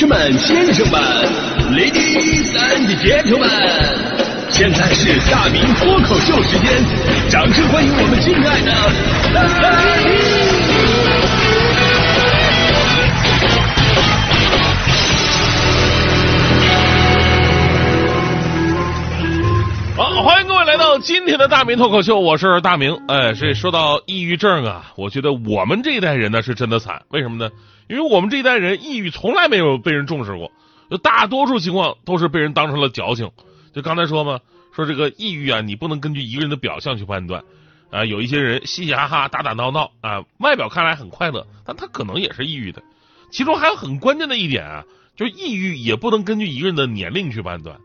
士们、先生们，Ladies and Gentlemen，现在是大明脱口秀时间，掌声欢迎我们敬爱的！好，欢迎各位来到今天的大明脱口秀，我是大明。哎，这说到抑郁症啊，我觉得我们这一代人呢是真的惨，为什么呢？因为我们这一代人抑郁从来没有被人重视过，就大多数情况都是被人当成了矫情。就刚才说嘛，说这个抑郁啊，你不能根据一个人的表象去判断啊。有一些人嘻嘻哈哈、打打闹闹啊，外表看来很快乐，但他可能也是抑郁的。其中还有很关键的一点啊，就抑郁也不能根据一个人的年龄去判断。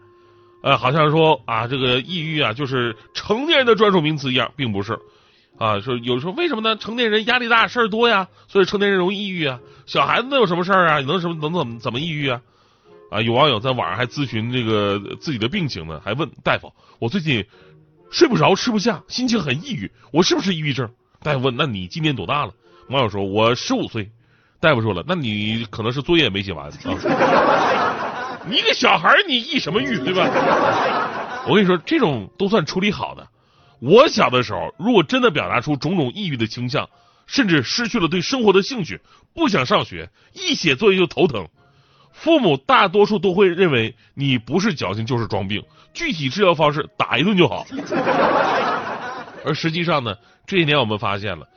呃，好像说啊，这个抑郁啊，就是成年人的专属名词一样，并不是。啊，说有时候为什么呢？成年人压力大，事儿多呀，所以成年人容易抑郁啊。小孩子能有什么事儿啊？能什么能怎么怎么抑郁啊？啊，有网友在网上还咨询这个自己的病情呢，还问大夫：“我最近睡不着，吃不下，心情很抑郁，我是不是抑郁症？”大夫问：“那你今年多大了？”网友说：“我十五岁。”大夫说了：“那你可能是作业没写完啊。”你一个小孩，你抑什么郁，对吧？我跟你说，这种都算处理好的。我小的时候，如果真的表达出种种抑郁的倾向，甚至失去了对生活的兴趣，不想上学，一写作业就头疼，父母大多数都会认为你不是矫情就是装病，具体治疗方式打一顿就好。而实际上呢，这一年我们发现了，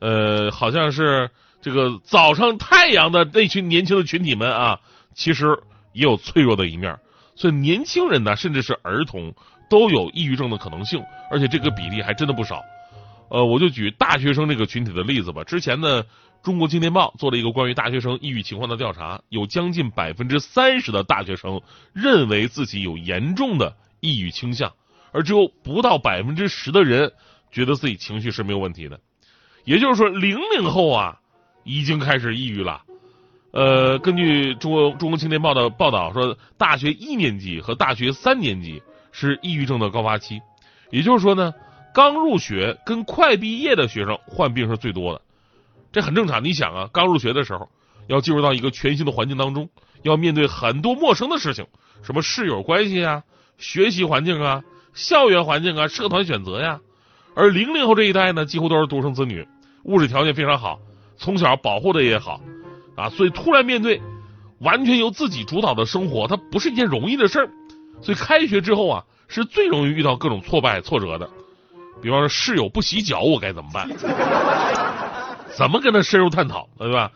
呃，好像是这个早上太阳的那群年轻的群体们啊，其实也有脆弱的一面，所以年轻人呢，甚至是儿童。都有抑郁症的可能性，而且这个比例还真的不少。呃，我就举大学生这个群体的例子吧。之前呢，中国青年报做了一个关于大学生抑郁情况的调查，有将近百分之三十的大学生认为自己有严重的抑郁倾向，而只有不到百分之十的人觉得自己情绪是没有问题的。也就是说，零零后啊已经开始抑郁了。呃，根据中国中国青年报的报道说，大学一年级和大学三年级。是抑郁症的高发期，也就是说呢，刚入学跟快毕业的学生患病是最多的，这很正常。你想啊，刚入学的时候要进入到一个全新的环境当中，要面对很多陌生的事情，什么室友关系啊、学习环境啊、校园环境啊、社团选择呀。而零零后这一代呢，几乎都是独生子女，物质条件非常好，从小保护的也好啊，所以突然面对完全由自己主导的生活，它不是一件容易的事儿。所以开学之后啊，是最容易遇到各种挫败、挫折的。比方说室友不洗脚，我该怎么办？怎么跟他深入探讨，对吧？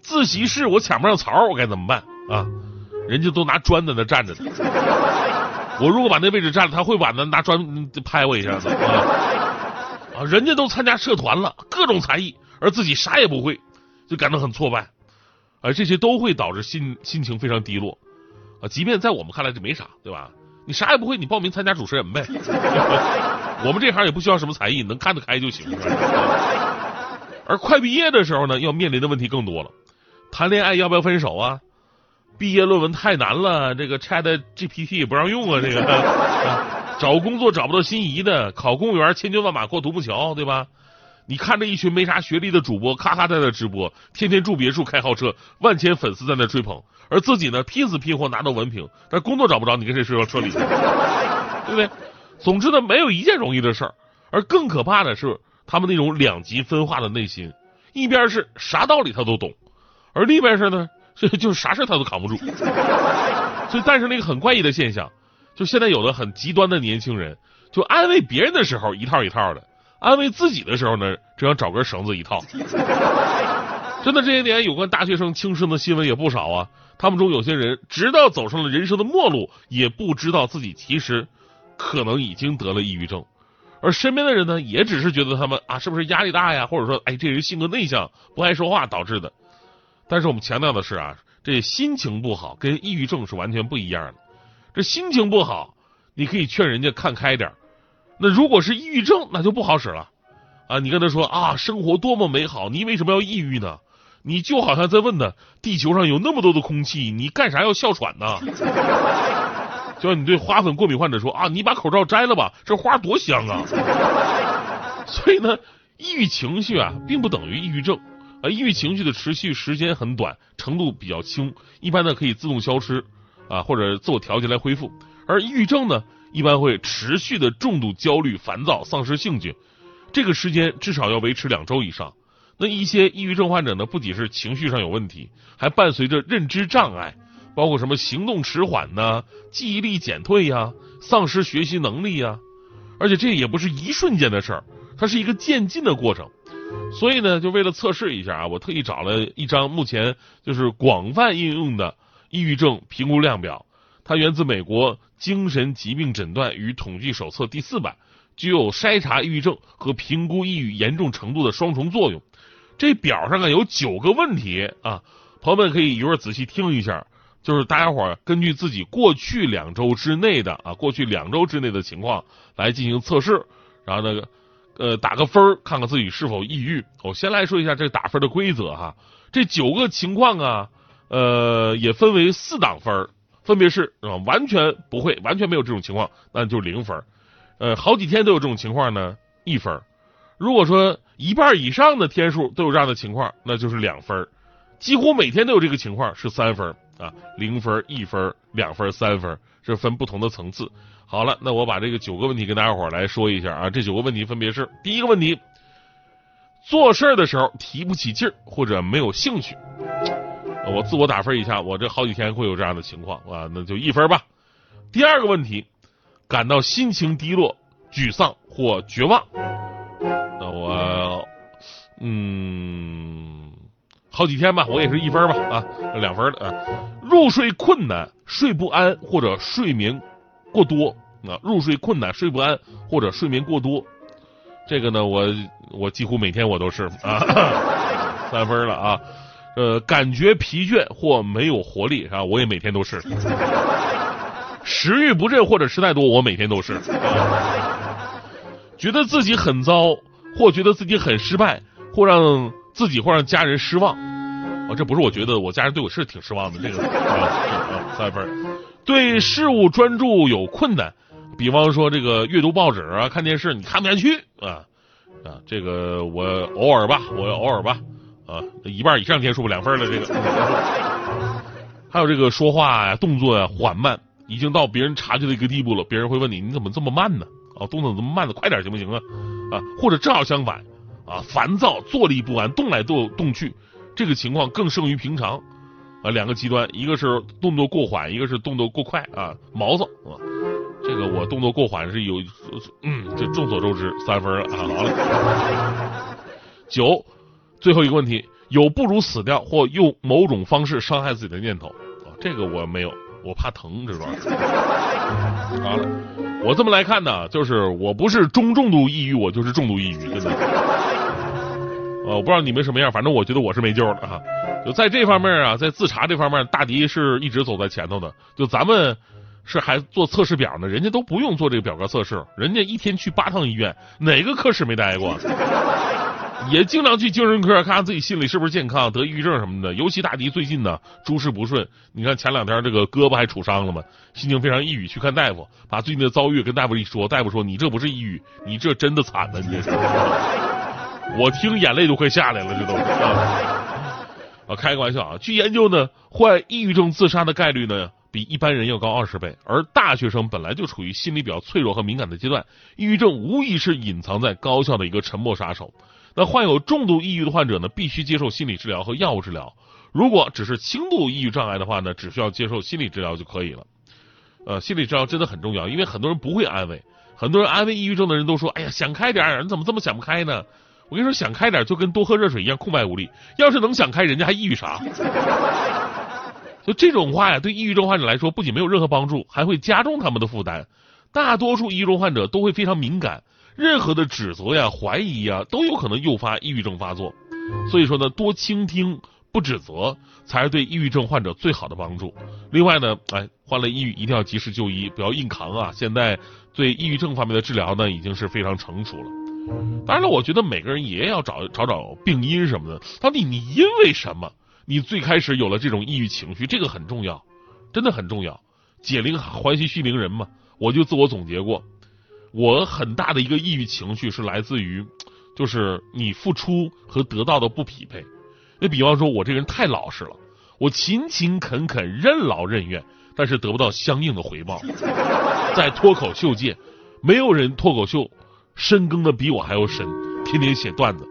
自习室我抢不上槽，我该怎么办啊？人家都拿砖在那站着呢，我如果把那位置占了，他会把那拿砖拍我一下子啊？人家都参加社团了，各种才艺，而自己啥也不会，就感到很挫败，而这些都会导致心心情非常低落。即便在我们看来这没啥，对吧？你啥也不会，你报名参加主持人呗。我们这行也不需要什么才艺，能看得开就行。而快毕业的时候呢，要面临的问题更多了。谈恋爱要不要分手啊？毕业论文太难了，这个 Chat GPT 也不让用啊。这个 找工作找不到心仪的，考公务员千军万马过独木桥，对吧？你看着一群没啥学历的主播，咔咔在那直播，天天住别墅开豪车，万千粉丝在那追捧。而自己呢，拼死拼活拿到文凭，但工作找不着，你跟谁说要车里？对不对？总之呢，没有一件容易的事儿。而更可怕的是，他们那种两极分化的内心，一边是啥道理他都懂，而另一边是呢，就就是啥事他都扛不住。所以诞生了一个很怪异的现象，就现在有的很极端的年轻人，就安慰别人的时候一套一套的，安慰自己的时候呢，只想找根绳子一套。真的，这些年有关大学生轻生的新闻也不少啊。他们中有些人直到走上了人生的末路，也不知道自己其实可能已经得了抑郁症，而身边的人呢，也只是觉得他们啊，是不是压力大呀，或者说，哎，这人性格内向，不爱说话导致的。但是我们强调的是啊，这心情不好跟抑郁症是完全不一样的。这心情不好，你可以劝人家看开点那如果是抑郁症，那就不好使了啊。你跟他说啊，生活多么美好，你为什么要抑郁呢？你就好像在问呢，地球上有那么多的空气，你干啥要哮喘呢？就像你对花粉过敏患者说啊，你把口罩摘了吧，这花多香啊！所以呢，抑郁情绪啊，并不等于抑郁症啊，抑郁情绪的持续时间很短，程度比较轻，一般呢可以自动消失啊，或者自我调节来恢复。而抑郁症呢，一般会持续的重度焦虑、烦躁、丧失兴趣，这个时间至少要维持两周以上。那一些抑郁症患者呢，不仅是情绪上有问题，还伴随着认知障碍，包括什么行动迟缓呢、记忆力减退呀、丧失学习能力呀，而且这也不是一瞬间的事儿，它是一个渐进的过程。所以呢，就为了测试一下啊，我特意找了一张目前就是广泛应用的抑郁症评估量表，它源自美国精神疾病诊断与统计手册第四版，具有筛查抑郁症和评估抑郁严重程度的双重作用。这表上啊有九个问题啊，朋友们可以一会儿仔细听一下，就是大家伙儿根据自己过去两周之内的啊，过去两周之内的情况来进行测试，然后呢，呃，打个分儿，看看自己是否抑郁。我先来说一下这打分的规则哈，这九个情况啊，呃，也分为四档分儿分别是啊，完全不会，完全没有这种情况，那就零分呃，好几天都有这种情况呢，一分如果说一半以上的天数都有这样的情况，那就是两分几乎每天都有这个情况是三分啊，零分、一分、两分、三分，是分不同的层次。好了，那我把这个九个问题跟大家伙来说一下啊，这九个问题分别是：第一个问题，做事的时候提不起劲儿或者没有兴趣。我自我打分一下，我这好几天会有这样的情况啊，那就一分吧。第二个问题，感到心情低落、沮丧或绝望。那我嗯，好几天吧，我也是一分吧啊，两分的啊。入睡困难、睡不安或者睡眠过多啊，入睡困难、睡不安或者睡眠过多，这个呢，我我几乎每天我都是啊，三分了啊。呃，感觉疲倦或没有活力啊，我也每天都是。食欲不振或者吃太多，我每天都是。觉得自己很糟。或觉得自己很失败，或让自己或让家人失望，啊，这不是我觉得，我家人对我是挺失望的。这个啊，三分。对事物专注有困难，比方说这个阅读报纸啊、看电视，你看不下去啊啊，这个我偶尔吧，我偶尔吧啊，一半以上天数两分了。这个，还有这个说话呀、动作呀缓慢，已经到别人察觉的一个地步了，别人会问你你怎么这么慢呢？啊，动作怎么慢的？快点行不行啊？啊，或者正好相反，啊，烦躁、坐立不安、动来动动去，这个情况更胜于平常，啊，两个极端，一个是动作过缓，一个是动作过快，啊，毛躁啊，这个我动作过缓是有，嗯，这众所周知，三分了啊，好了，九，最后一个问题，有不如死掉或用某种方式伤害自己的念头，啊，这个我没有，我怕疼，知道吧？好 了。我这么来看呢，就是我不是中重度抑郁，我就是重度抑郁，真的。呃，我不知道你们什么样，反正我觉得我是没救了哈。就在这方面啊，在自查这方面，大迪是一直走在前头的。就咱们是还做测试表呢，人家都不用做这个表格测试，人家一天去八趟医院，哪个科室没待过？也经常去精神科看看自己心理是不是健康，得抑郁症什么的。尤其大迪最近呢，诸事不顺。你看前两天这个胳膊还杵伤了嘛？心情非常抑郁，去看大夫，把最近的遭遇跟大夫一说，大夫说你这不是抑郁，你这真的惨了，你这是。我听眼泪都快下来了，这都。啊，开个玩笑啊！据研究呢，患抑郁症自杀的概率呢，比一般人要高二十倍。而大学生本来就处于心理比较脆弱和敏感的阶段，抑郁症无疑是隐藏在高校的一个沉默杀手。那患有重度抑郁的患者呢，必须接受心理治疗和药物治疗。如果只是轻度抑郁障碍的话呢，只需要接受心理治疗就可以了。呃，心理治疗真的很重要，因为很多人不会安慰，很多人安慰抑郁症的人都说：“哎呀，想开点，你怎么这么想不开呢？”我跟你说，想开点就跟多喝热水一样，空白无力。要是能想开，人家还抑郁啥？就这种话呀，对抑郁症患者来说，不仅没有任何帮助，还会加重他们的负担。大多数抑郁症患者都会非常敏感。任何的指责呀、怀疑呀，都有可能诱发抑郁症发作。所以说呢，多倾听不指责，才是对抑郁症患者最好的帮助。另外呢，哎，患了抑郁一定要及时就医，不要硬扛啊！现在对抑郁症方面的治疗呢，已经是非常成熟了。当然了，我觉得每个人也要找找找病因什么的，到底你因为什么，你最开始有了这种抑郁情绪，这个很重要，真的很重要。解铃还须系铃人嘛，我就自我总结过。我很大的一个抑郁情绪是来自于，就是你付出和得到的不匹配，那比方说，我这个人太老实了，我勤勤恳恳、任劳任怨，但是得不到相应的回报。在脱口秀界，没有人脱口秀深耕的比我还要深，天天写段子，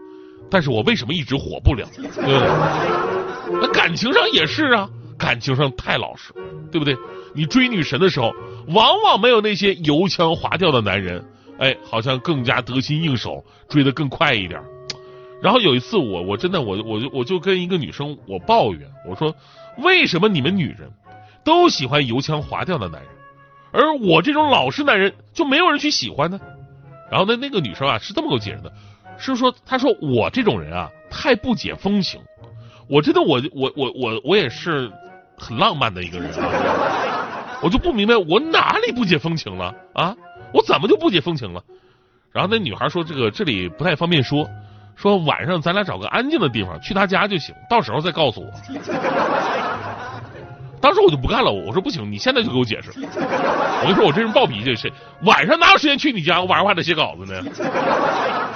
但是我为什么一直火不了？对不对？那感情上也是啊，感情上太老实，对不对？你追女神的时候，往往没有那些油腔滑调的男人，哎，好像更加得心应手，追得更快一点。然后有一次，我我真的我我就我就跟一个女生我抱怨，我说为什么你们女人都喜欢油腔滑调的男人，而我这种老实男人就没有人去喜欢呢？然后那那个女生啊是这么给我解释的，是说她说我这种人啊太不解风情，我真的我我我我我也是很浪漫的一个人，啊我就不明白我哪里不解风情了啊？我怎么就不解风情了？然后那女孩说这个这里不太方便说。说晚上咱俩找个安静的地方去她家就行，到时候再告诉我。当时我就不干了，我说不行，你现在就给我解释。我跟你说，我这人暴脾气，谁晚上哪有时间去你家？我晚上还得写稿子呢。